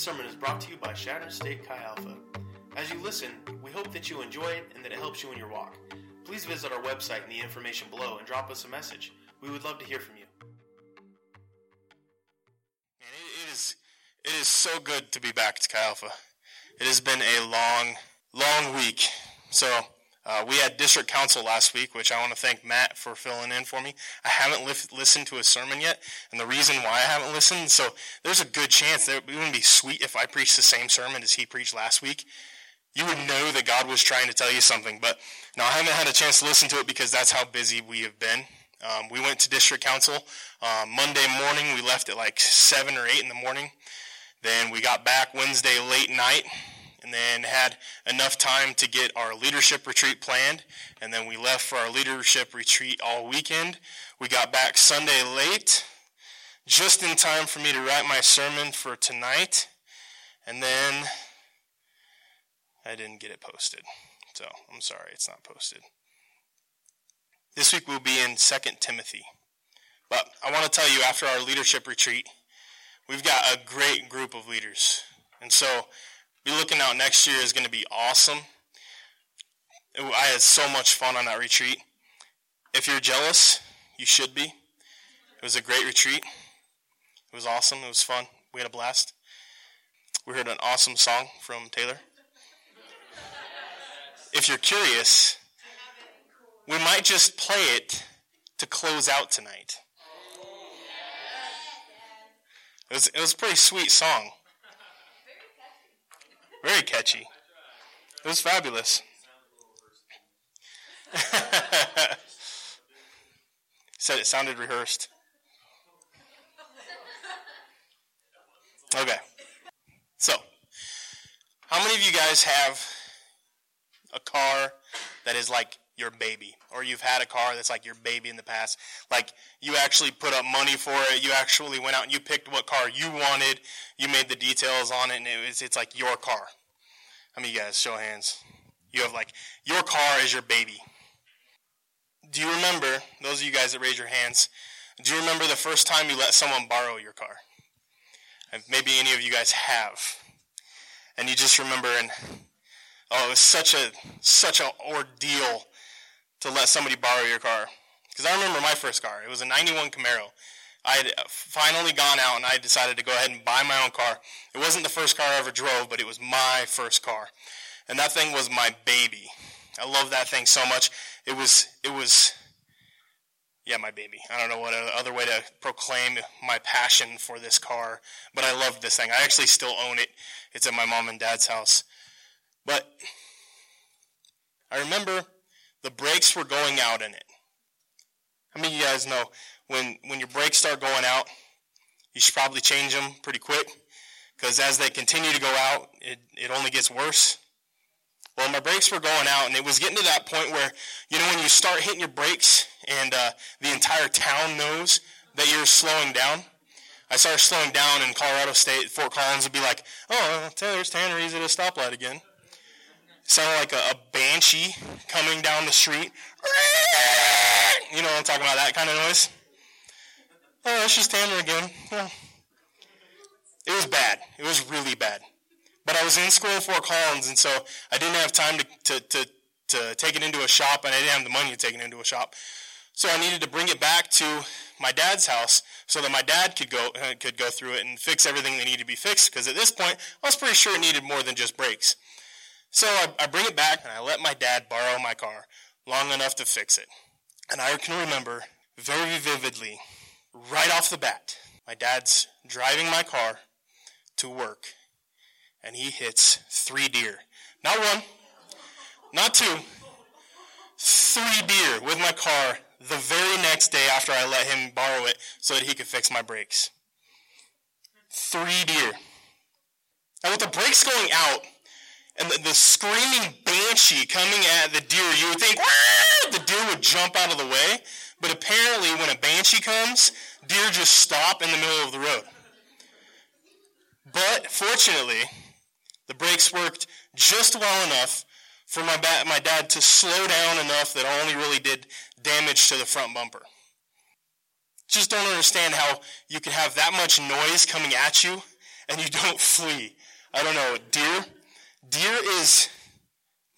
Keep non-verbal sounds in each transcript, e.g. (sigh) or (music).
This sermon is brought to you by Chadron State Chi Alpha. As you listen, we hope that you enjoy it and that it helps you in your walk. Please visit our website in the information below and drop us a message. We would love to hear from you. Man, it, is it is so good to be back at Chi Alpha. It has been a long, long week. So uh, we had district council last week, which I want to thank Matt for filling in for me. I haven't li- listened to his sermon yet, and the reason why I haven't listened, so there's a good chance that it wouldn't be sweet if I preached the same sermon as he preached last week. You would know that God was trying to tell you something, but now I haven't had a chance to listen to it because that's how busy we have been. Um, we went to district council um, Monday morning. We left at like seven or eight in the morning. Then we got back Wednesday late night and then had enough time to get our leadership retreat planned. And then we left for our leadership retreat all weekend. We got back Sunday late, just in time for me to write my sermon for tonight. And then I didn't get it posted. So I'm sorry it's not posted. This week we'll be in 2 Timothy. But I want to tell you after our leadership retreat, we've got a great group of leaders. And so be looking out next year is going to be awesome. I had so much fun on that retreat. If you're jealous, you should be. It was a great retreat. It was awesome. It was fun. We had a blast. We heard an awesome song from Taylor. If you're curious, we might just play it to close out tonight. It was, it was a pretty sweet song. Very catchy. It was fabulous. (laughs) Said it sounded rehearsed. Okay. So, how many of you guys have a car that is like your baby? Or you've had a car that's like your baby in the past? Like, you actually put up money for it, you actually went out and you picked what car you wanted, you made the details on it, and it was, it's like your car. i mean you guys, show hands? You have like, your car is your baby. Do you remember, those of you guys that raise your hands, do you remember the first time you let someone borrow your car? Maybe any of you guys have. And you just remember and oh, it was such a such an ordeal to let somebody borrow your car. Because I remember my first car. It was a 91 Camaro. I had uh, finally gone out and I decided to go ahead and buy my own car. It wasn't the first car I ever drove, but it was my first car. And that thing was my baby. I love that thing so much. It was it was yeah, my baby. I don't know what other way to proclaim my passion for this car, but I love this thing. I actually still own it. It's at my mom and dad's house. But I remember the brakes were going out in it. How many of you guys know when, when your brakes start going out, you should probably change them pretty quick because as they continue to go out, it, it only gets worse. Well, my brakes were going out, and it was getting to that point where, you know, when you start hitting your brakes and uh, the entire town knows that you're slowing down. I started slowing down in Colorado State. Fort Collins would be like, "Oh, there's Tanner. He's at a stoplight again." Sounded like a, a, banshee coming down the street. (laughs) You know what I'm talking about? That kind of noise. Oh, it's just Tanner again. Yeah. It was bad. It was really bad. But I was in school Fort Collins, and so I didn't have time to, to, to, to take it into a shop, and I didn't have the money to take it into a shop. So I needed to bring it back to my dad's house so that my dad could go uh, could go through it and fix everything that needed to be fixed. Because at this point, I was pretty sure it needed more than just brakes. So I, I bring it back and I let my dad borrow my car long enough to fix it. And I can remember very vividly, right off the bat, my dad's driving my car to work and he hits three deer. Not one, not two, three deer with my car the very next day after I let him borrow it so that he could fix my brakes. Three deer. And with the brakes going out, and the, the, screaming banshee coming at the deer, you would think the deer would jump out of the way. But apparently, when a banshee comes, deer just stop in the middle of the road. But fortunately, the brakes worked just well enough for my, ba- my dad to slow down enough that I only really did damage to the front bumper. Just don't understand how you can have that much noise coming at you and you (laughs) don't flee. I don't know. Deer, deer is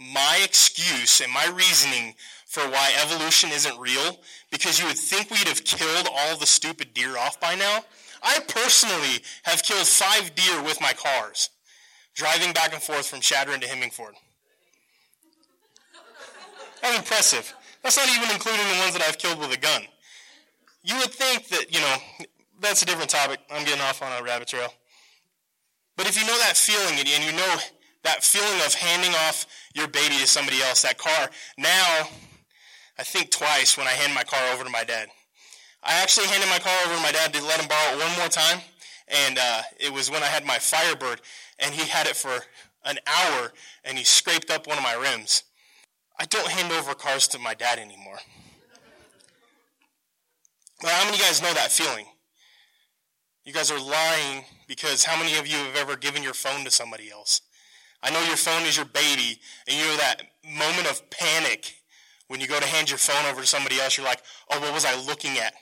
my excuse and my reasoning for why evolution isn't real because you would think we'd have killed all the stupid deer off by now. I personally have killed five deer with my cars, driving back and forth from Chadron to Hemingford. That's impressive. That's not even including the ones that I've killed with a gun. You would think that, you know, that's a different topic. I'm getting off on a rabbit trail. But if you know that feeling and you know that feeling of handing off your baby to somebody else, that car, now I think twice when I hand my car over to my dad. I actually handed my car over to my dad to let him borrow it one more time, and uh, it was when I had my Firebird, and he had it for an hour, and he scraped up one of my rims. I don't hand over cars to my dad anymore. Well, how many of you guys know that feeling? You guys are lying because how many of you have ever given your phone to somebody else? I know your phone is your baby, and you know that moment of panic when you go to hand your phone over to somebody else, you're like, oh, what was I looking at?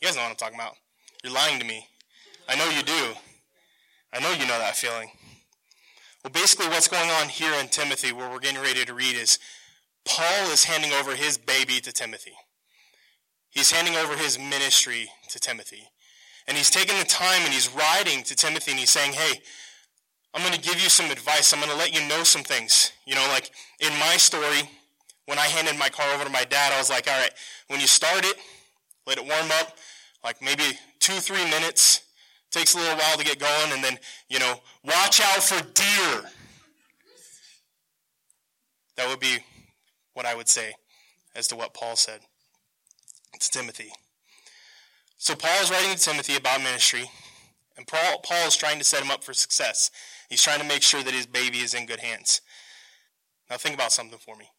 You guys know what I'm talking about. You're lying to me. I know you do. I know you know that feeling. Well, basically, what's going on here in Timothy, where we're getting ready to read, is Paul is handing over his baby to Timothy. He's handing over his ministry to Timothy. And he's taking the time and he's writing to Timothy and he's saying, hey, I'm going to give you some advice. I'm going to let you know some things. You know, like in my story, when I handed my car over to my dad, I was like, all right, when you start it, let it warm up, like maybe two, three minutes. Takes a little while to get going, and then, you know, watch out for deer. That would be what I would say as to what Paul said to Timothy. So Paul is writing to Timothy about ministry, and Paul, Paul is trying to set him up for success. He's trying to make sure that his baby is in good hands. Now think about something for me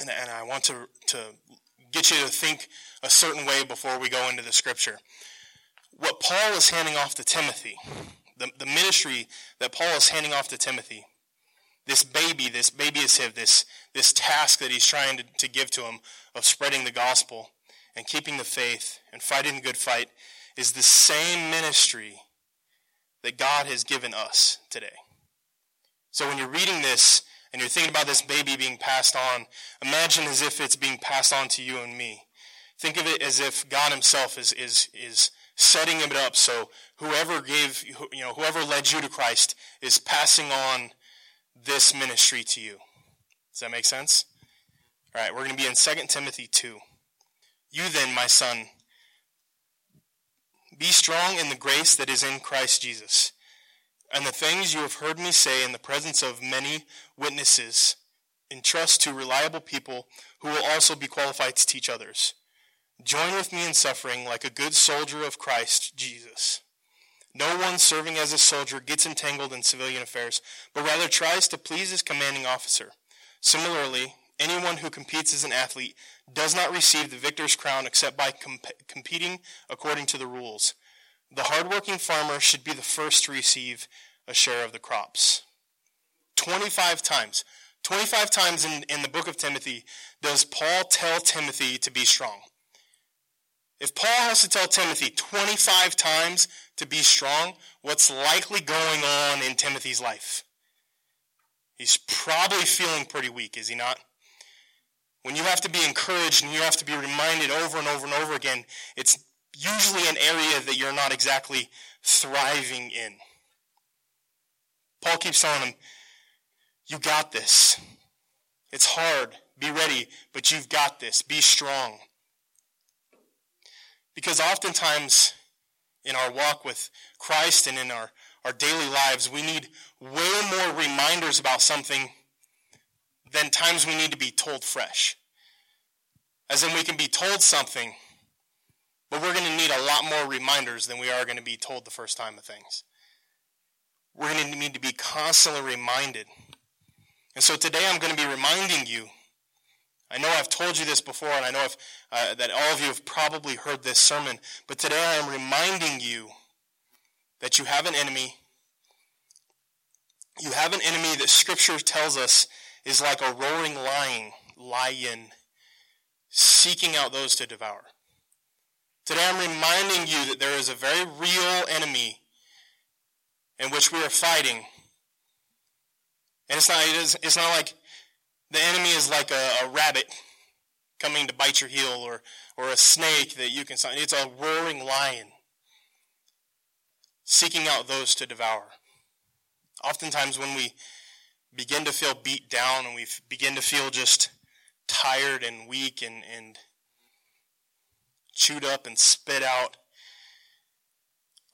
and, and I want to, to get you to think a certain way before we go into the scripture. What Paul is handing off to Timothy, the, the ministry that Paul is handing off to Timothy, this baby, this baby is him, this, this task that he's trying to, to give to him of spreading the gospel and keeping the faith and fighting the good fight is the same ministry that God has given us today. So when you're reading this, and you're thinking about this baby being passed on, imagine as if it's being passed on to you and me. Think of it as if God himself is, is, is setting it up so whoever gave, you know, whoever led you to Christ is passing on this ministry to you. Does that make sense? All right, we're going to be in 2 Timothy 2. You then, my son, be strong in the grace that is in Christ Jesus and the things you have heard me say in the presence of many witnesses, entrust to reliable people who will also be qualified to teach others. Join with me in suffering like a good soldier of Christ Jesus. No one serving as a soldier gets entangled in civilian affairs, but rather tries to please his commanding officer. Similarly, anyone who competes as an athlete does not receive the victor's crown except by comp- competing according to the rules. The hardworking farmer should be the first to receive a share of the crops. 25 times. 25 times in, in the book of Timothy does Paul tell Timothy to be strong. If Paul has to tell Timothy 25 times to be strong, what's likely going on in Timothy's life? He's probably feeling pretty weak, is he not? When you have to be encouraged and you have to be reminded over and over and over again, it's usually an area that you're not exactly thriving in. Paul keeps telling him, You got this. It's hard. Be ready, but you've got this. Be strong. Because oftentimes in our walk with Christ and in our, our daily lives, we need way more reminders about something than times we need to be told fresh. As in, we can be told something, but we're going to need a lot more reminders than we are going to be told the first time of things. We're going to need to be constantly reminded. And so today I'm going to be reminding you. I know I've told you this before, and I know uh, that all of you have probably heard this sermon, but today I am reminding you that you have an enemy. You have an enemy that Scripture tells us is like a roaring lion, lion seeking out those to devour. Today I'm reminding you that there is a very real enemy in which we are fighting. And it's not, it is, it's not like the enemy is like a, a rabbit coming to bite your heel or, or a snake that you can sign. It's a roaring lion seeking out those to devour. Oftentimes, when we begin to feel beat down and we begin to feel just tired and weak and, and chewed up and spit out,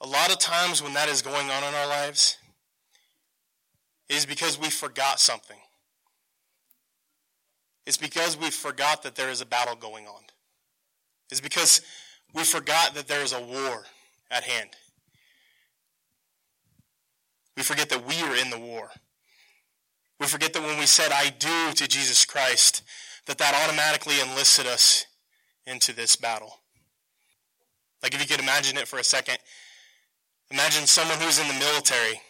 a lot of times when that is going on in our lives, is because we forgot something. It's because we forgot that there is a battle going on. It's because we forgot that there is a war at hand. We forget that we are in the war. We forget that when we said, I do to Jesus Christ, that that automatically enlisted us into this battle. Like if you could imagine it for a second, imagine someone who's in the military.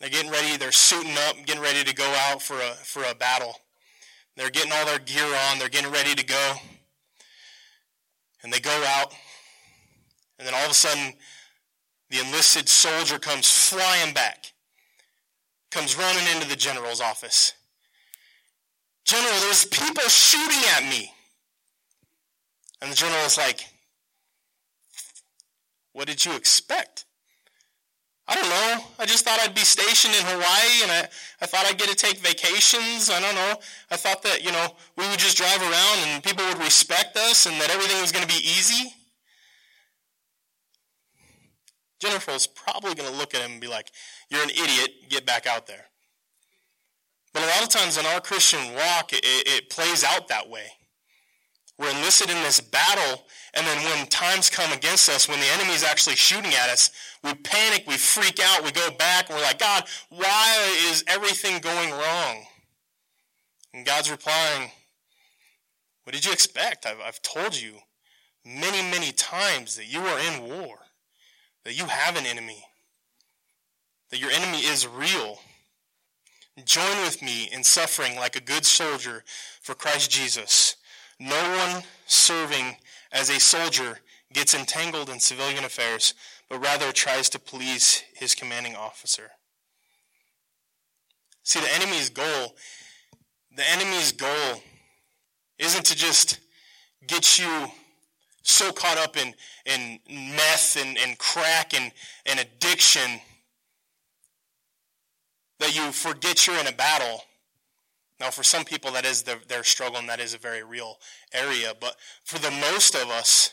They're getting ready, they're suiting up, getting ready to go out for a, for a battle. They're getting all their gear on, they're getting ready to go. And they go out, and then all of a sudden, the enlisted soldier comes flying back, comes running into the general's office. General, there's people shooting at me. And the general is like, What did you expect? I don't know. I just thought I'd be stationed in Hawaii and I, I thought I'd get to take vacations. I don't know. I thought that, you know, we would just drive around and people would respect us and that everything was going to be easy. Jennifer is probably going to look at him and be like, You're an idiot, get back out there. But a lot of times in our Christian walk, it, it plays out that way. We're enlisted in this battle, and then when times come against us, when the enemy is actually shooting at us, we panic, we freak out, we go back, and we're like, God, why is everything going wrong? And God's replying, What did you expect? I've, I've told you many, many times that you are in war that you have an enemy, that your enemy is real. Join with me in suffering like a good soldier for Christ Jesus. No one serving as a soldier gets entangled in civilian affairs, but rather tries to please his commanding officer. See, the enemy's goal, the enemy's goal isn't to just get you so caught up in, in meth and, and crack and, and addiction that you forget you're in a battle. Now, for some people, that is the, their struggle, and that is a very real area. But for the most of us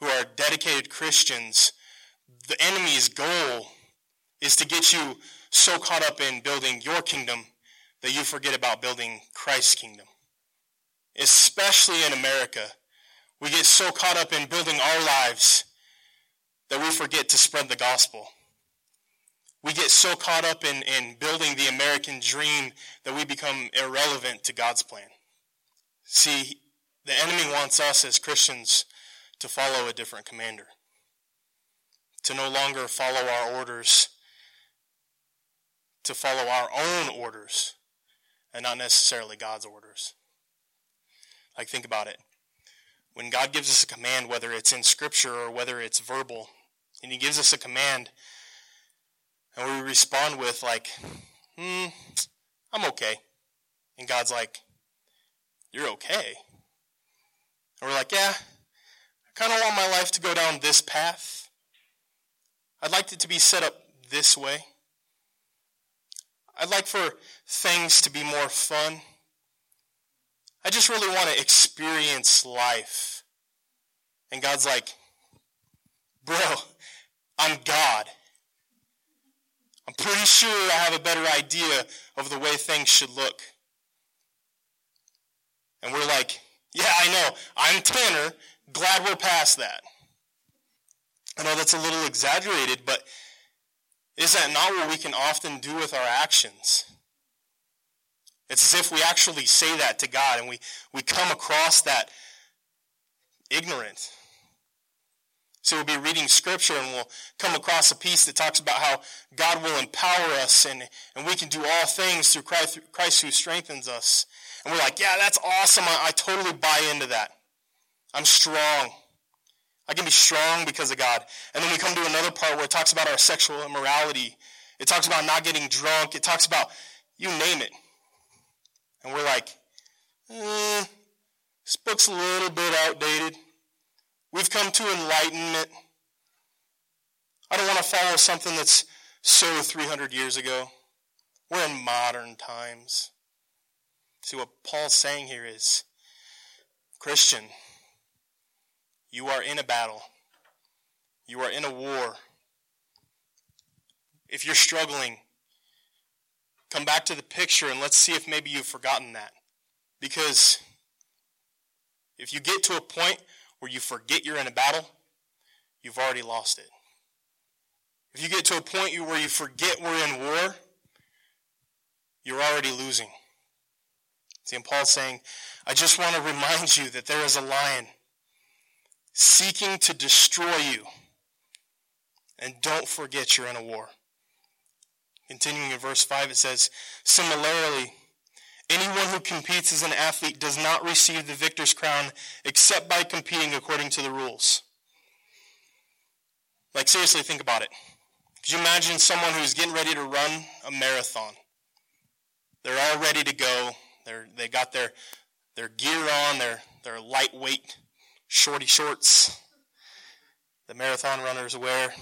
who are dedicated Christians, the enemy's goal is to get you so caught up in building your kingdom that you forget about building Christ's kingdom. Especially in America, we get so caught up in building our lives that we forget to spread the gospel. We get so caught up in, in building the American dream that we become irrelevant to God's plan. See, the enemy wants us as Christians to follow a different commander, to no longer follow our orders, to follow our own orders, and not necessarily God's orders. Like, think about it. When God gives us a command, whether it's in Scripture or whether it's verbal, and He gives us a command, and we respond with, like, hmm, I'm okay. And God's like, you're okay. And we're like, yeah, I kind of want my life to go down this path. I'd like it to be set up this way. I'd like for things to be more fun. I just really want to experience life. And God's like, bro, I'm God. I'm pretty sure I have a better idea of the way things should look. And we're like, yeah, I know. I'm Tanner. Glad we're past that. I know that's a little exaggerated, but is that not what we can often do with our actions? It's as if we actually say that to God and we, we come across that ignorant. So we'll be reading scripture and we'll come across a piece that talks about how God will empower us and, and we can do all things through Christ, Christ who strengthens us. And we're like, yeah, that's awesome. I, I totally buy into that. I'm strong. I can be strong because of God. And then we come to another part where it talks about our sexual immorality. It talks about not getting drunk. It talks about, you name it. And we're like, eh, this book's a little bit outdated. We've come to enlightenment. I don't want to follow something that's so 300 years ago. We're in modern times. See, what Paul's saying here is Christian, you are in a battle, you are in a war. If you're struggling, come back to the picture and let's see if maybe you've forgotten that. Because if you get to a point where you forget you're in a battle, you've already lost it. If you get to a point where you forget we're in war, you're already losing. See, and Paul's saying, I just want to remind you that there is a lion seeking to destroy you. And don't forget you're in a war. Continuing in verse 5, it says, Similarly, anyone who competes as an athlete does not receive the victor's crown except by competing according to the rules. Like, seriously, think about it. Could you imagine someone who's getting ready to run a marathon? They're all ready to go. They're, they got their, their gear on, their, their lightweight shorty shorts. The marathon runners wear.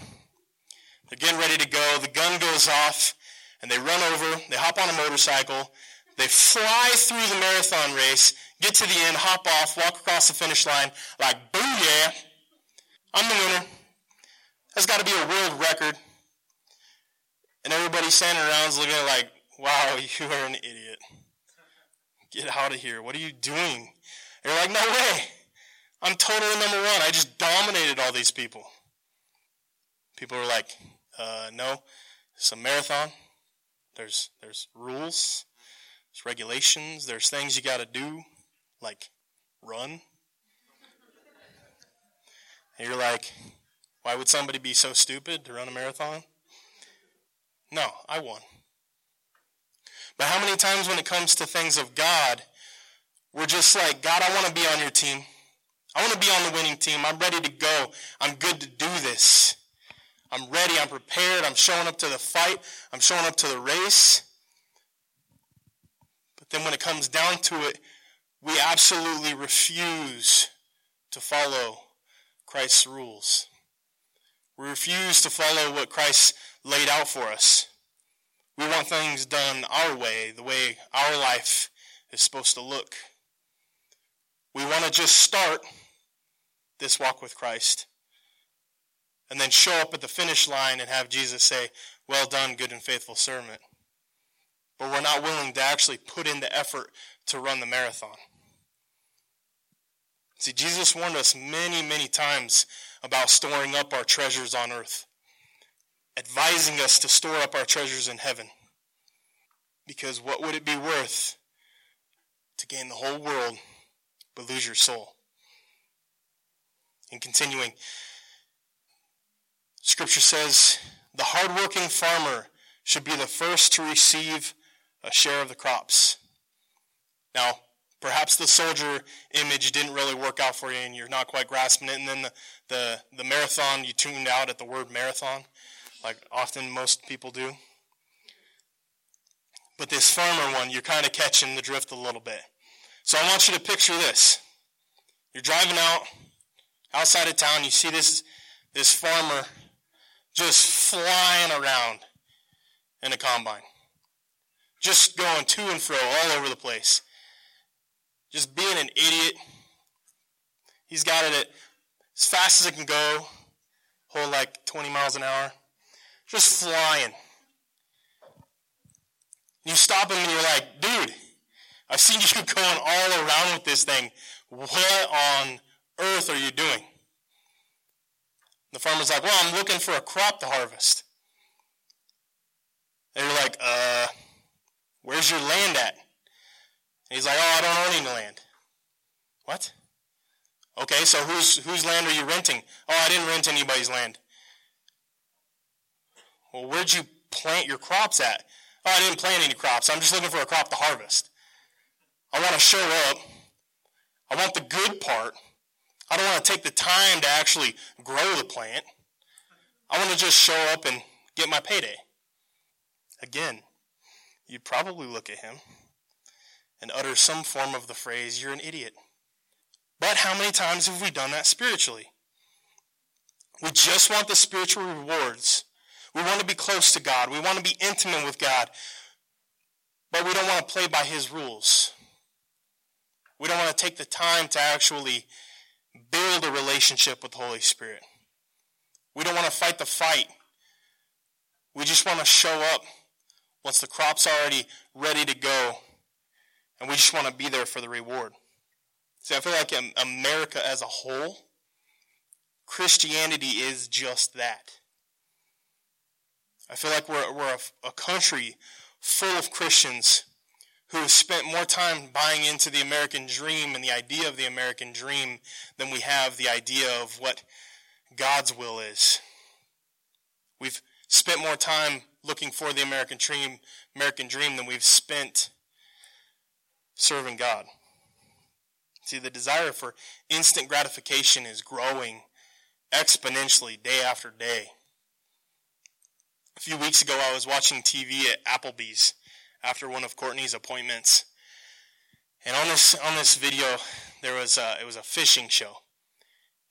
They're getting ready to go. The gun goes off, and they run over. They hop on a motorcycle. They fly through the marathon race, get to the end, hop off, walk across the finish line like, booyah, I'm the winner. That's got to be a world record. And everybody standing around is looking at like, wow, (laughs) you are an idiot. Get out of here. What are you doing? And you're like, no way. I'm totally number one. I just dominated all these people. People are like, uh, no, it's a marathon. There's, there's rules, there's regulations, there's things you got to do, like run. And you're like, why would somebody be so stupid to run a marathon? No, I won. But how many times when it comes to things of God, we're just like, God, I want to be on your team. I want to be on the winning team. I'm ready to go. I'm good to do this. I'm ready. I'm prepared. I'm showing up to the fight. I'm showing up to the race. But then when it comes down to it, we absolutely refuse to follow Christ's rules. We refuse to follow what Christ laid out for us. We want things done our way, the way our life is supposed to look. We want to just start this walk with Christ and then show up at the finish line and have Jesus say, Well done, good and faithful servant. But we're not willing to actually put in the effort to run the marathon. See, Jesus warned us many, many times about storing up our treasures on earth advising us to store up our treasures in heaven. Because what would it be worth to gain the whole world but lose your soul? And continuing, Scripture says the hardworking farmer should be the first to receive a share of the crops. Now, perhaps the soldier image didn't really work out for you and you're not quite grasping it. And then the, the, the marathon, you tuned out at the word marathon like often most people do. But this farmer one, you're kind of catching the drift a little bit. So I want you to picture this. You're driving out outside of town, you see this, this farmer just flying around in a combine. Just going to and fro all over the place. Just being an idiot. He's got it at as fast as it can go, hold like 20 miles an hour just flying. You stop him and you're like, dude, I've seen (laughs) you going all around with this thing. What on earth are you doing? The farmer's like, well, I'm looking for a crop to harvest. And you're like, uh, where's your land at? And he's like, oh, I don't own any land. What? Okay, so whose whose land are you renting? Oh, I didn't rent anybody's land. Well, where'd you plant your crops at? Oh, I didn't plant any crops. I'm just looking for a crop to harvest. I want to show up. I want the good part. I don't want to take the time to actually grow the plant. I want to just show up and get my payday. Again, you'd probably look at him and utter some form of the phrase, You're an idiot. But how many times have we done that spiritually? We just want the spiritual rewards. We want to be close to God. We want to be intimate with God. But we don't want to play by His rules. We don't want to take the time to actually build a relationship with the Holy Spirit. We don't want to fight the fight. We just want to show up once the crop's already ready to go. And we just want to be there for the reward. See, I feel like in America as a whole, Christianity is just that. I feel like we're, we're a, a country full of Christians who have spent more time buying into the American dream and the idea of the American dream than we have the idea of what God's will is. We've spent more time looking for the American dream, American dream than we've spent serving God. See, the desire for instant gratification is growing exponentially day after day. A few weeks ago, I was watching TV at Applebee's after one of Courtney's appointments. And on this on this video, there was a, it was a fishing show,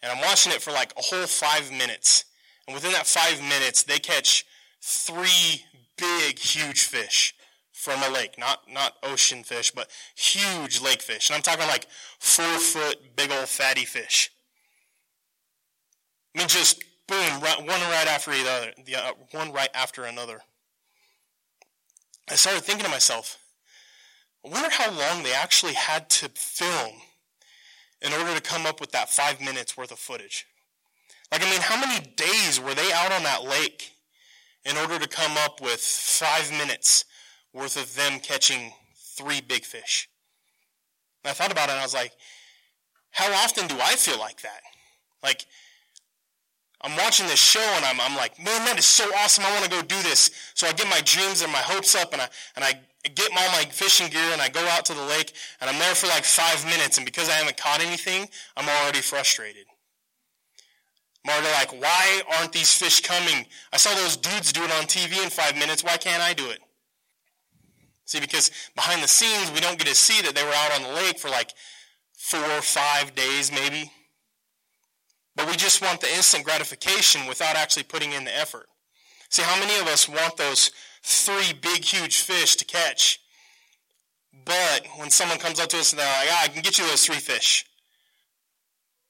and I'm watching it for like a whole five minutes. And within that five minutes, they catch three big, huge fish from a lake, not not ocean fish, but huge lake fish. And I'm talking like four foot, big old fatty fish. I mean, just boom, one right after the other, the, uh, one right after another. I started thinking to myself, I wonder how long they actually had to film in order to come up with that five minutes worth of footage. Like, I mean, how many days were they out on that lake in order to come up with five minutes worth of them catching three big fish? And I thought about it and I was like, how often do I feel like that? Like, I'm watching this show and I'm, I'm like, man, that is so awesome. I want to go do this. So I get my dreams and my hopes up and I, and I get all my fishing gear and I go out to the lake and I'm there for like five minutes. And because I haven't caught anything, I'm already frustrated. I'm already like, why aren't these fish coming? I saw those dudes do it on TV in five minutes. Why can't I do it? See, because behind the scenes, we don't get to see that they were out on the lake for like four or five days maybe. But we just want the instant gratification without actually putting in the effort. See, how many of us want those three big, huge fish to catch? But when someone comes up to us and they're like, ah, I can get you those three fish.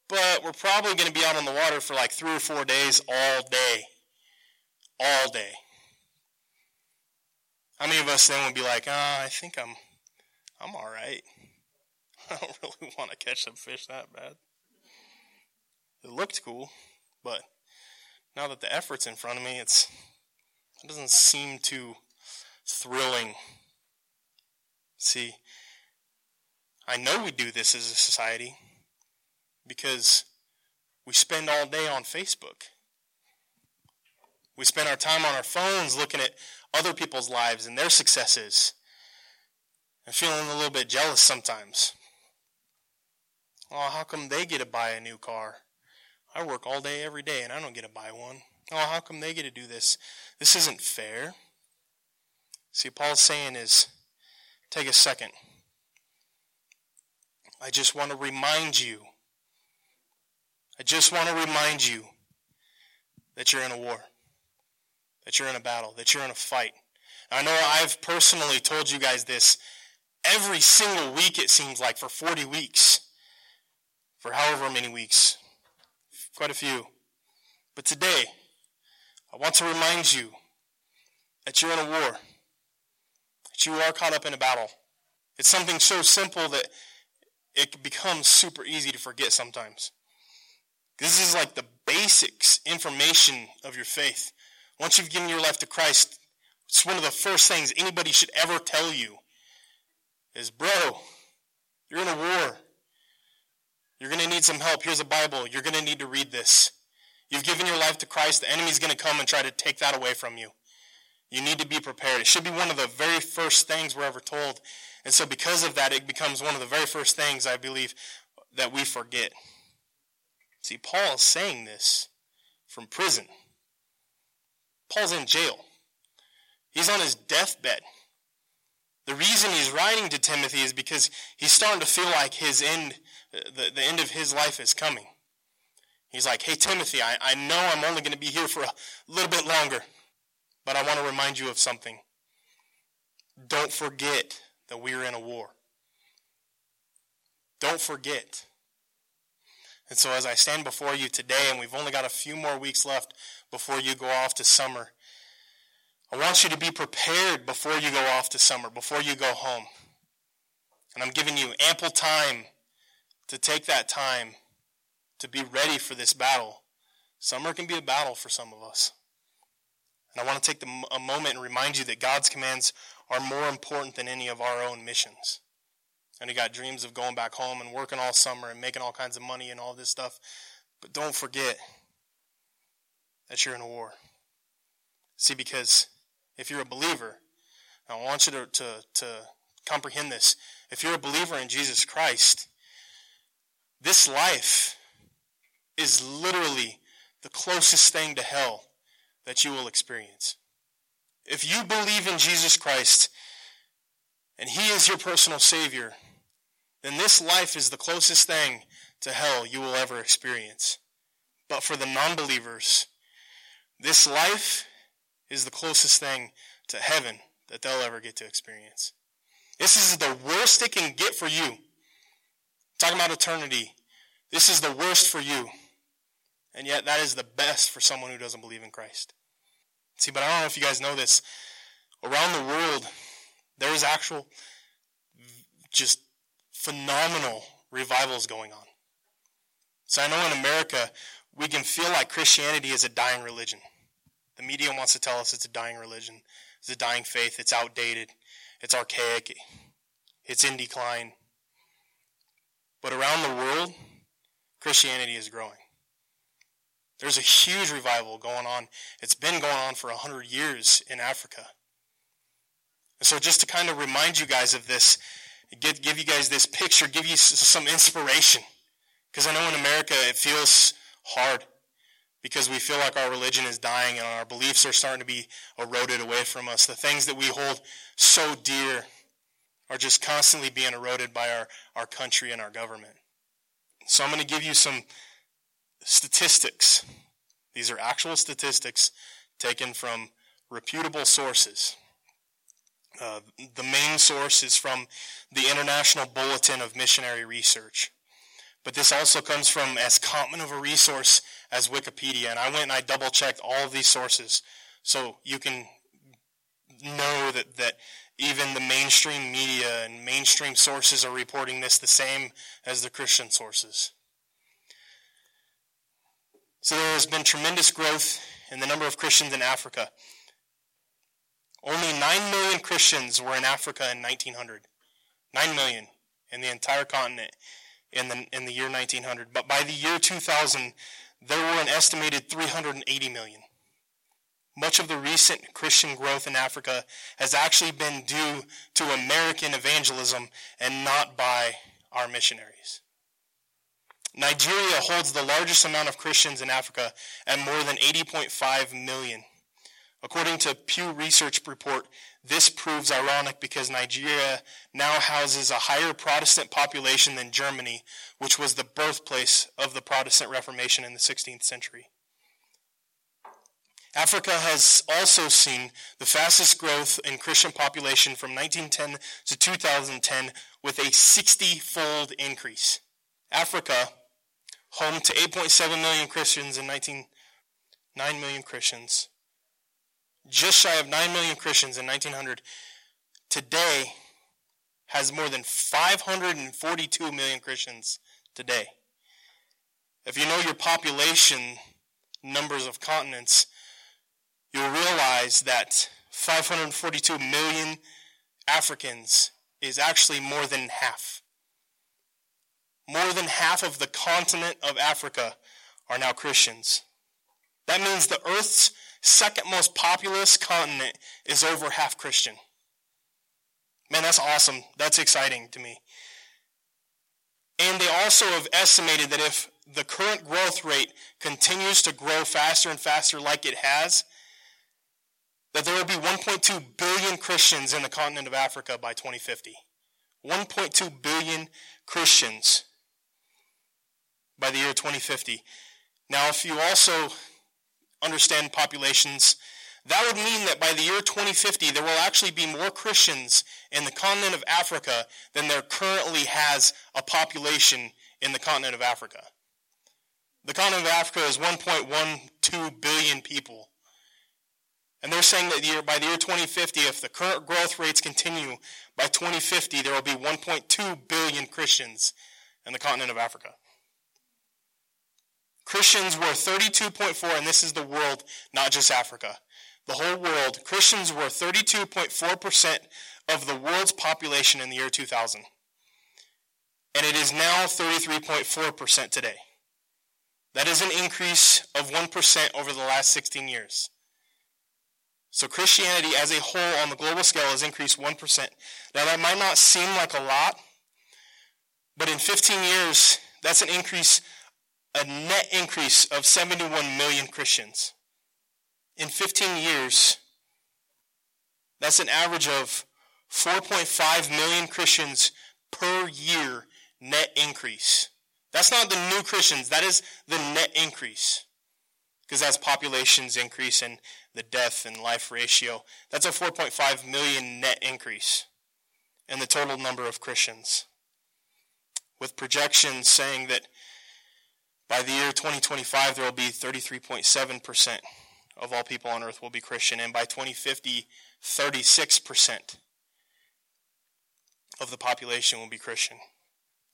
But we're probably going to be out on the water for like three or four days all day. All day. How many of us then would be like, ah, I think I'm, I'm all right. (laughs) I don't really want to catch some fish that bad. It looked cool, but now that the effort's in front of me, it's it doesn't seem too thrilling. See, I know we do this as a society because we spend all day on Facebook. We spend our time on our phones looking at other people's lives and their successes and feeling a little bit jealous sometimes. Oh, how come they get to buy a new car? I work all day every day and I don't get to buy one. Oh, how come they get to do this? This isn't fair. See, Paul's saying is take a second. I just want to remind you. I just want to remind you that you're in a war, that you're in a battle, that you're in a fight. I know I've personally told you guys this every single week, it seems like, for 40 weeks, for however many weeks quite a few. But today, I want to remind you that you're in a war, that you are caught up in a battle. It's something so simple that it becomes super easy to forget sometimes. This is like the basics information of your faith. Once you've given your life to Christ, it's one of the first things anybody should ever tell you is, bro, you're in a war. You're going to need some help. Here's a Bible. You're going to need to read this. You've given your life to Christ. The enemy's going to come and try to take that away from you. You need to be prepared. It should be one of the very first things we're ever told. And so because of that, it becomes one of the very first things I believe that we forget. See, Paul is saying this from prison. Paul's in jail. He's on his deathbed. The reason he's writing to Timothy is because he's starting to feel like his end, the, the end of his life is coming. He's like, hey, Timothy, I, I know I'm only going to be here for a little bit longer, but I want to remind you of something. Don't forget that we are in a war. Don't forget. And so, as I stand before you today, and we've only got a few more weeks left before you go off to summer, I want you to be prepared before you go off to summer, before you go home. And I'm giving you ample time to take that time to be ready for this battle. Summer can be a battle for some of us. And I want to take a moment and remind you that God's commands are more important than any of our own missions. And you got dreams of going back home and working all summer and making all kinds of money and all this stuff. But don't forget that you're in a war. See, because if you're a believer, I want you to, to, to comprehend this. If you're a believer in Jesus Christ, this life is literally the closest thing to hell that you will experience. If you believe in Jesus Christ and He is your personal Savior, then this life is the closest thing to hell you will ever experience. But for the non believers, this life is the closest thing to heaven that they'll ever get to experience. This is the worst it can get for you. Talking about eternity, this is the worst for you. And yet, that is the best for someone who doesn't believe in Christ. See, but I don't know if you guys know this. Around the world, there is actual, just phenomenal revivals going on. So I know in America, we can feel like Christianity is a dying religion. The media wants to tell us it's a dying religion, it's a dying faith, it's outdated, it's archaic, it's in decline. But around the world, Christianity is growing. There's a huge revival going on. It's been going on for 100 years in Africa. And so, just to kind of remind you guys of this, give, give you guys this picture, give you some inspiration. Because I know in America it feels hard because we feel like our religion is dying and our beliefs are starting to be eroded away from us. The things that we hold so dear are just constantly being eroded by our, our country and our government. So I'm going to give you some statistics. These are actual statistics taken from reputable sources. Uh, the main source is from the International Bulletin of Missionary Research. But this also comes from as common of a resource as Wikipedia. And I went and I double checked all of these sources so you can know that, that even the mainstream media and mainstream sources are reporting this the same as the Christian sources. So there has been tremendous growth in the number of Christians in Africa. Only 9 million Christians were in Africa in 1900. 9 million in the entire continent in the, in the year 1900. But by the year 2000, there were an estimated 380 million. Much of the recent Christian growth in Africa has actually been due to American evangelism and not by our missionaries. Nigeria holds the largest amount of Christians in Africa at more than 80.5 million. According to Pew Research report, this proves ironic because Nigeria now houses a higher Protestant population than Germany, which was the birthplace of the Protestant Reformation in the 16th century. Africa has also seen the fastest growth in Christian population from 1910 to 2010 with a 60 fold increase. Africa, home to 8.7 million Christians in 19, 9 million Christians, just shy of 9 million Christians in 1900, today has more than 542 million Christians today. If you know your population numbers of continents, you'll realize that 542 million Africans is actually more than half. More than half of the continent of Africa are now Christians. That means the earth's second most populous continent is over half Christian. Man, that's awesome. That's exciting to me. And they also have estimated that if the current growth rate continues to grow faster and faster like it has, that there will be 1.2 billion Christians in the continent of Africa by 2050. 1.2 billion Christians by the year 2050. Now, if you also understand populations, that would mean that by the year 2050, there will actually be more Christians in the continent of Africa than there currently has a population in the continent of Africa. The continent of Africa is 1.12 billion people. And they're saying that by the year 2050, if the current growth rates continue, by 2050 there will be 1.2 billion Christians in the continent of Africa. Christians were 32.4, and this is the world, not just Africa. The whole world, Christians were 32.4% of the world's population in the year 2000. And it is now 33.4% today. That is an increase of 1% over the last 16 years. So Christianity as a whole on the global scale has increased 1%. Now that might not seem like a lot, but in 15 years, that's an increase, a net increase of 71 million Christians. In 15 years, that's an average of 4.5 million Christians per year net increase. That's not the new Christians, that is the net increase. Because as populations increase and the death and life ratio, that's a 4.5 million net increase in the total number of Christians. With projections saying that by the year 2025 there will be 33.7% of all people on earth will be Christian, and by 2050, 36% of the population will be Christian.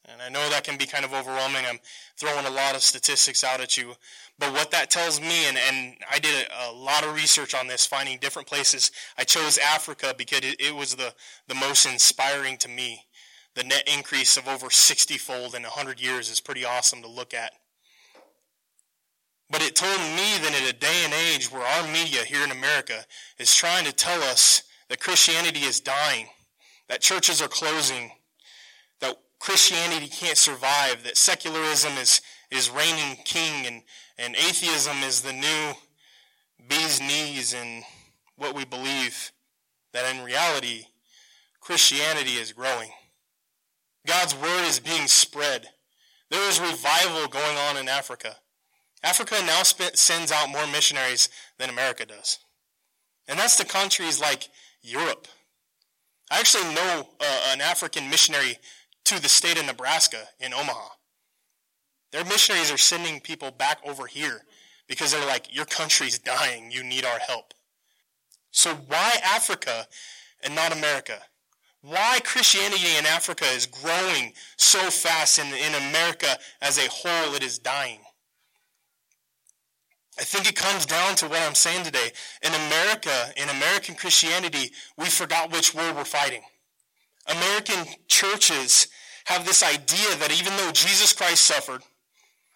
And I know that can be kind of overwhelming. I'm throwing a lot of statistics out at you. But what that tells me, and, and I did a, a lot of research on this, finding different places. I chose Africa because it, it was the, the most inspiring to me. The net increase of over 60 fold in 100 years is pretty awesome to look at. But it told me that in a day and age where our media here in America is trying to tell us that Christianity is dying, that churches are closing, Christianity can't survive, that secularism is, is reigning king, and, and atheism is the new bee's knees and what we believe, that in reality, Christianity is growing. God's word is being spread. There is revival going on in Africa. Africa now sends out more missionaries than America does. And that's to countries like Europe. I actually know uh, an African missionary to the state of Nebraska in Omaha. Their missionaries are sending people back over here because they're like, your country's dying. You need our help. So why Africa and not America? Why Christianity in Africa is growing so fast and in America as a whole it is dying? I think it comes down to what I'm saying today. In America, in American Christianity, we forgot which war we're fighting. American churches have this idea that even though Jesus Christ suffered,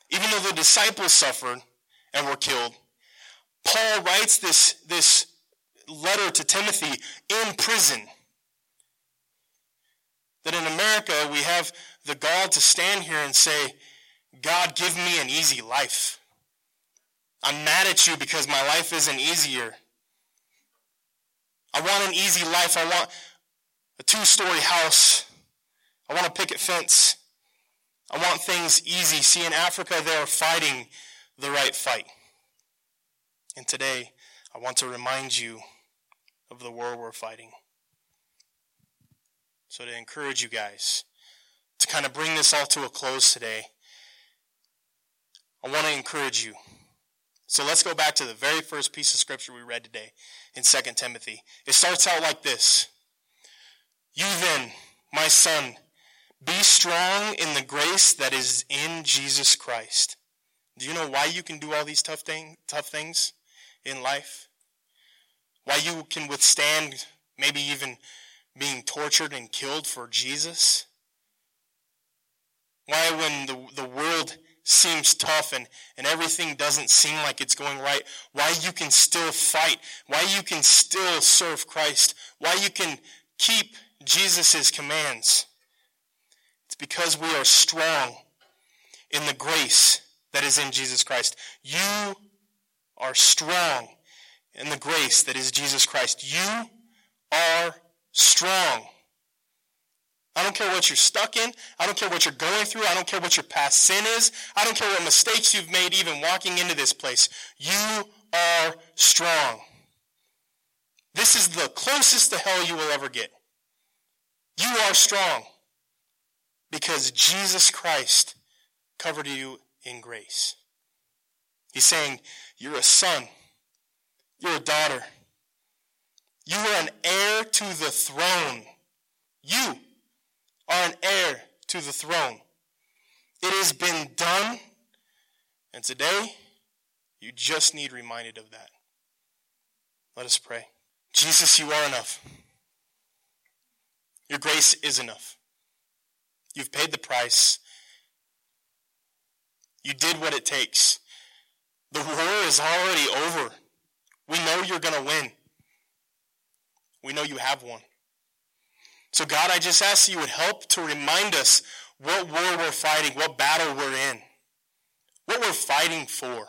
even though the disciples suffered and were killed, Paul writes this, this letter to Timothy in prison. That in America we have the gall to stand here and say, God, give me an easy life. I'm mad at you because my life isn't easier. I want an easy life. I want a two story house. I want a picket fence. I want things easy. See, in Africa, they are fighting the right fight. And today, I want to remind you of the war we're fighting. So, to encourage you guys to kind of bring this all to a close today, I want to encourage you so let's go back to the very first piece of scripture we read today in 2 Timothy. It starts out like this. You then, my son, be strong in the grace that is in Jesus Christ. Do you know why you can do all these tough, thing, tough things in life? Why you can withstand maybe even being tortured and killed for Jesus? Why when the, the world seems tough and, and everything doesn't seem like it's going right, why you can still fight, why you can still serve Christ, why you can keep Jesus' commands. It's because we are strong in the grace that is in Jesus Christ. You are strong in the grace that is Jesus Christ. You are strong. I don't care what you're stuck in. I don't care what you're going through. I don't care what your past sin is. I don't care what mistakes you've made even walking into this place. You are strong. This is the closest to hell you will ever get. You are strong because Jesus Christ covered you in grace. He's saying, You're a son. You're a daughter. You are an heir to the throne. You are an heir to the throne. It has been done, and today you just need reminded of that. Let us pray. Jesus, you are enough. Your grace is enough. You've paid the price. You did what it takes. The war is already over. We know you're going to win. We know you have won. So, God, I just ask you would help to remind us what war we're fighting, what battle we're in, what we're fighting for,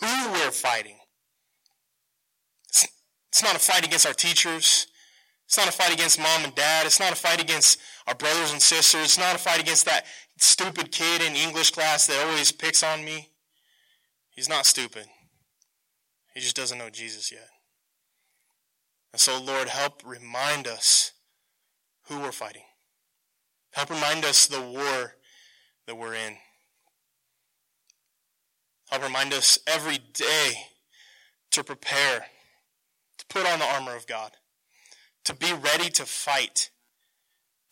who we're fighting. It's not a fight against our teachers. It's not a fight against mom and dad. It's not a fight against our brothers and sisters. It's not a fight against that stupid kid in English class that always picks on me. He's not stupid. He just doesn't know Jesus yet. And so, Lord, help remind us who we're fighting. Help remind us the war that we're in. Help remind us every day to prepare, to put on the armor of God, to be ready to fight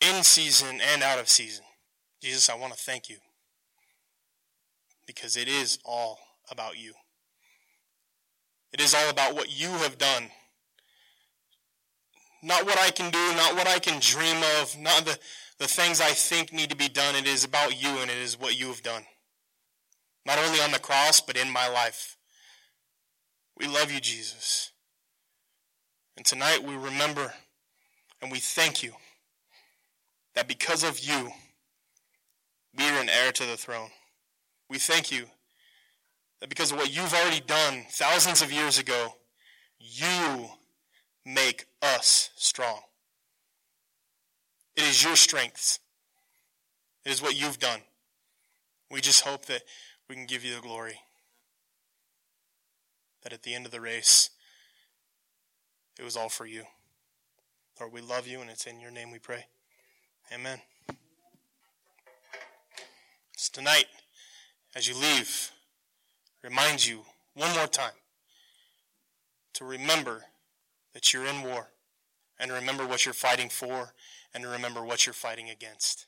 in season and out of season. Jesus, I want to thank you because it is all about you. It is all about what you have done. Not what I can do, not what I can dream of, not the, the things I think need to be done. It is about you and it is what you have done. Not only on the cross, but in my life. We love you, Jesus. And tonight we remember and we thank you that because of you, we are an heir to the throne. We thank you that because of what you've already done thousands of years ago, you make us strong. It is your strength. It is what you've done. We just hope that we can give you the glory. That at the end of the race, it was all for you. Lord, we love you, and it's in your name we pray. Amen. It's tonight, as you leave, remind you one more time to remember that you're in war and remember what you're fighting for and remember what you're fighting against.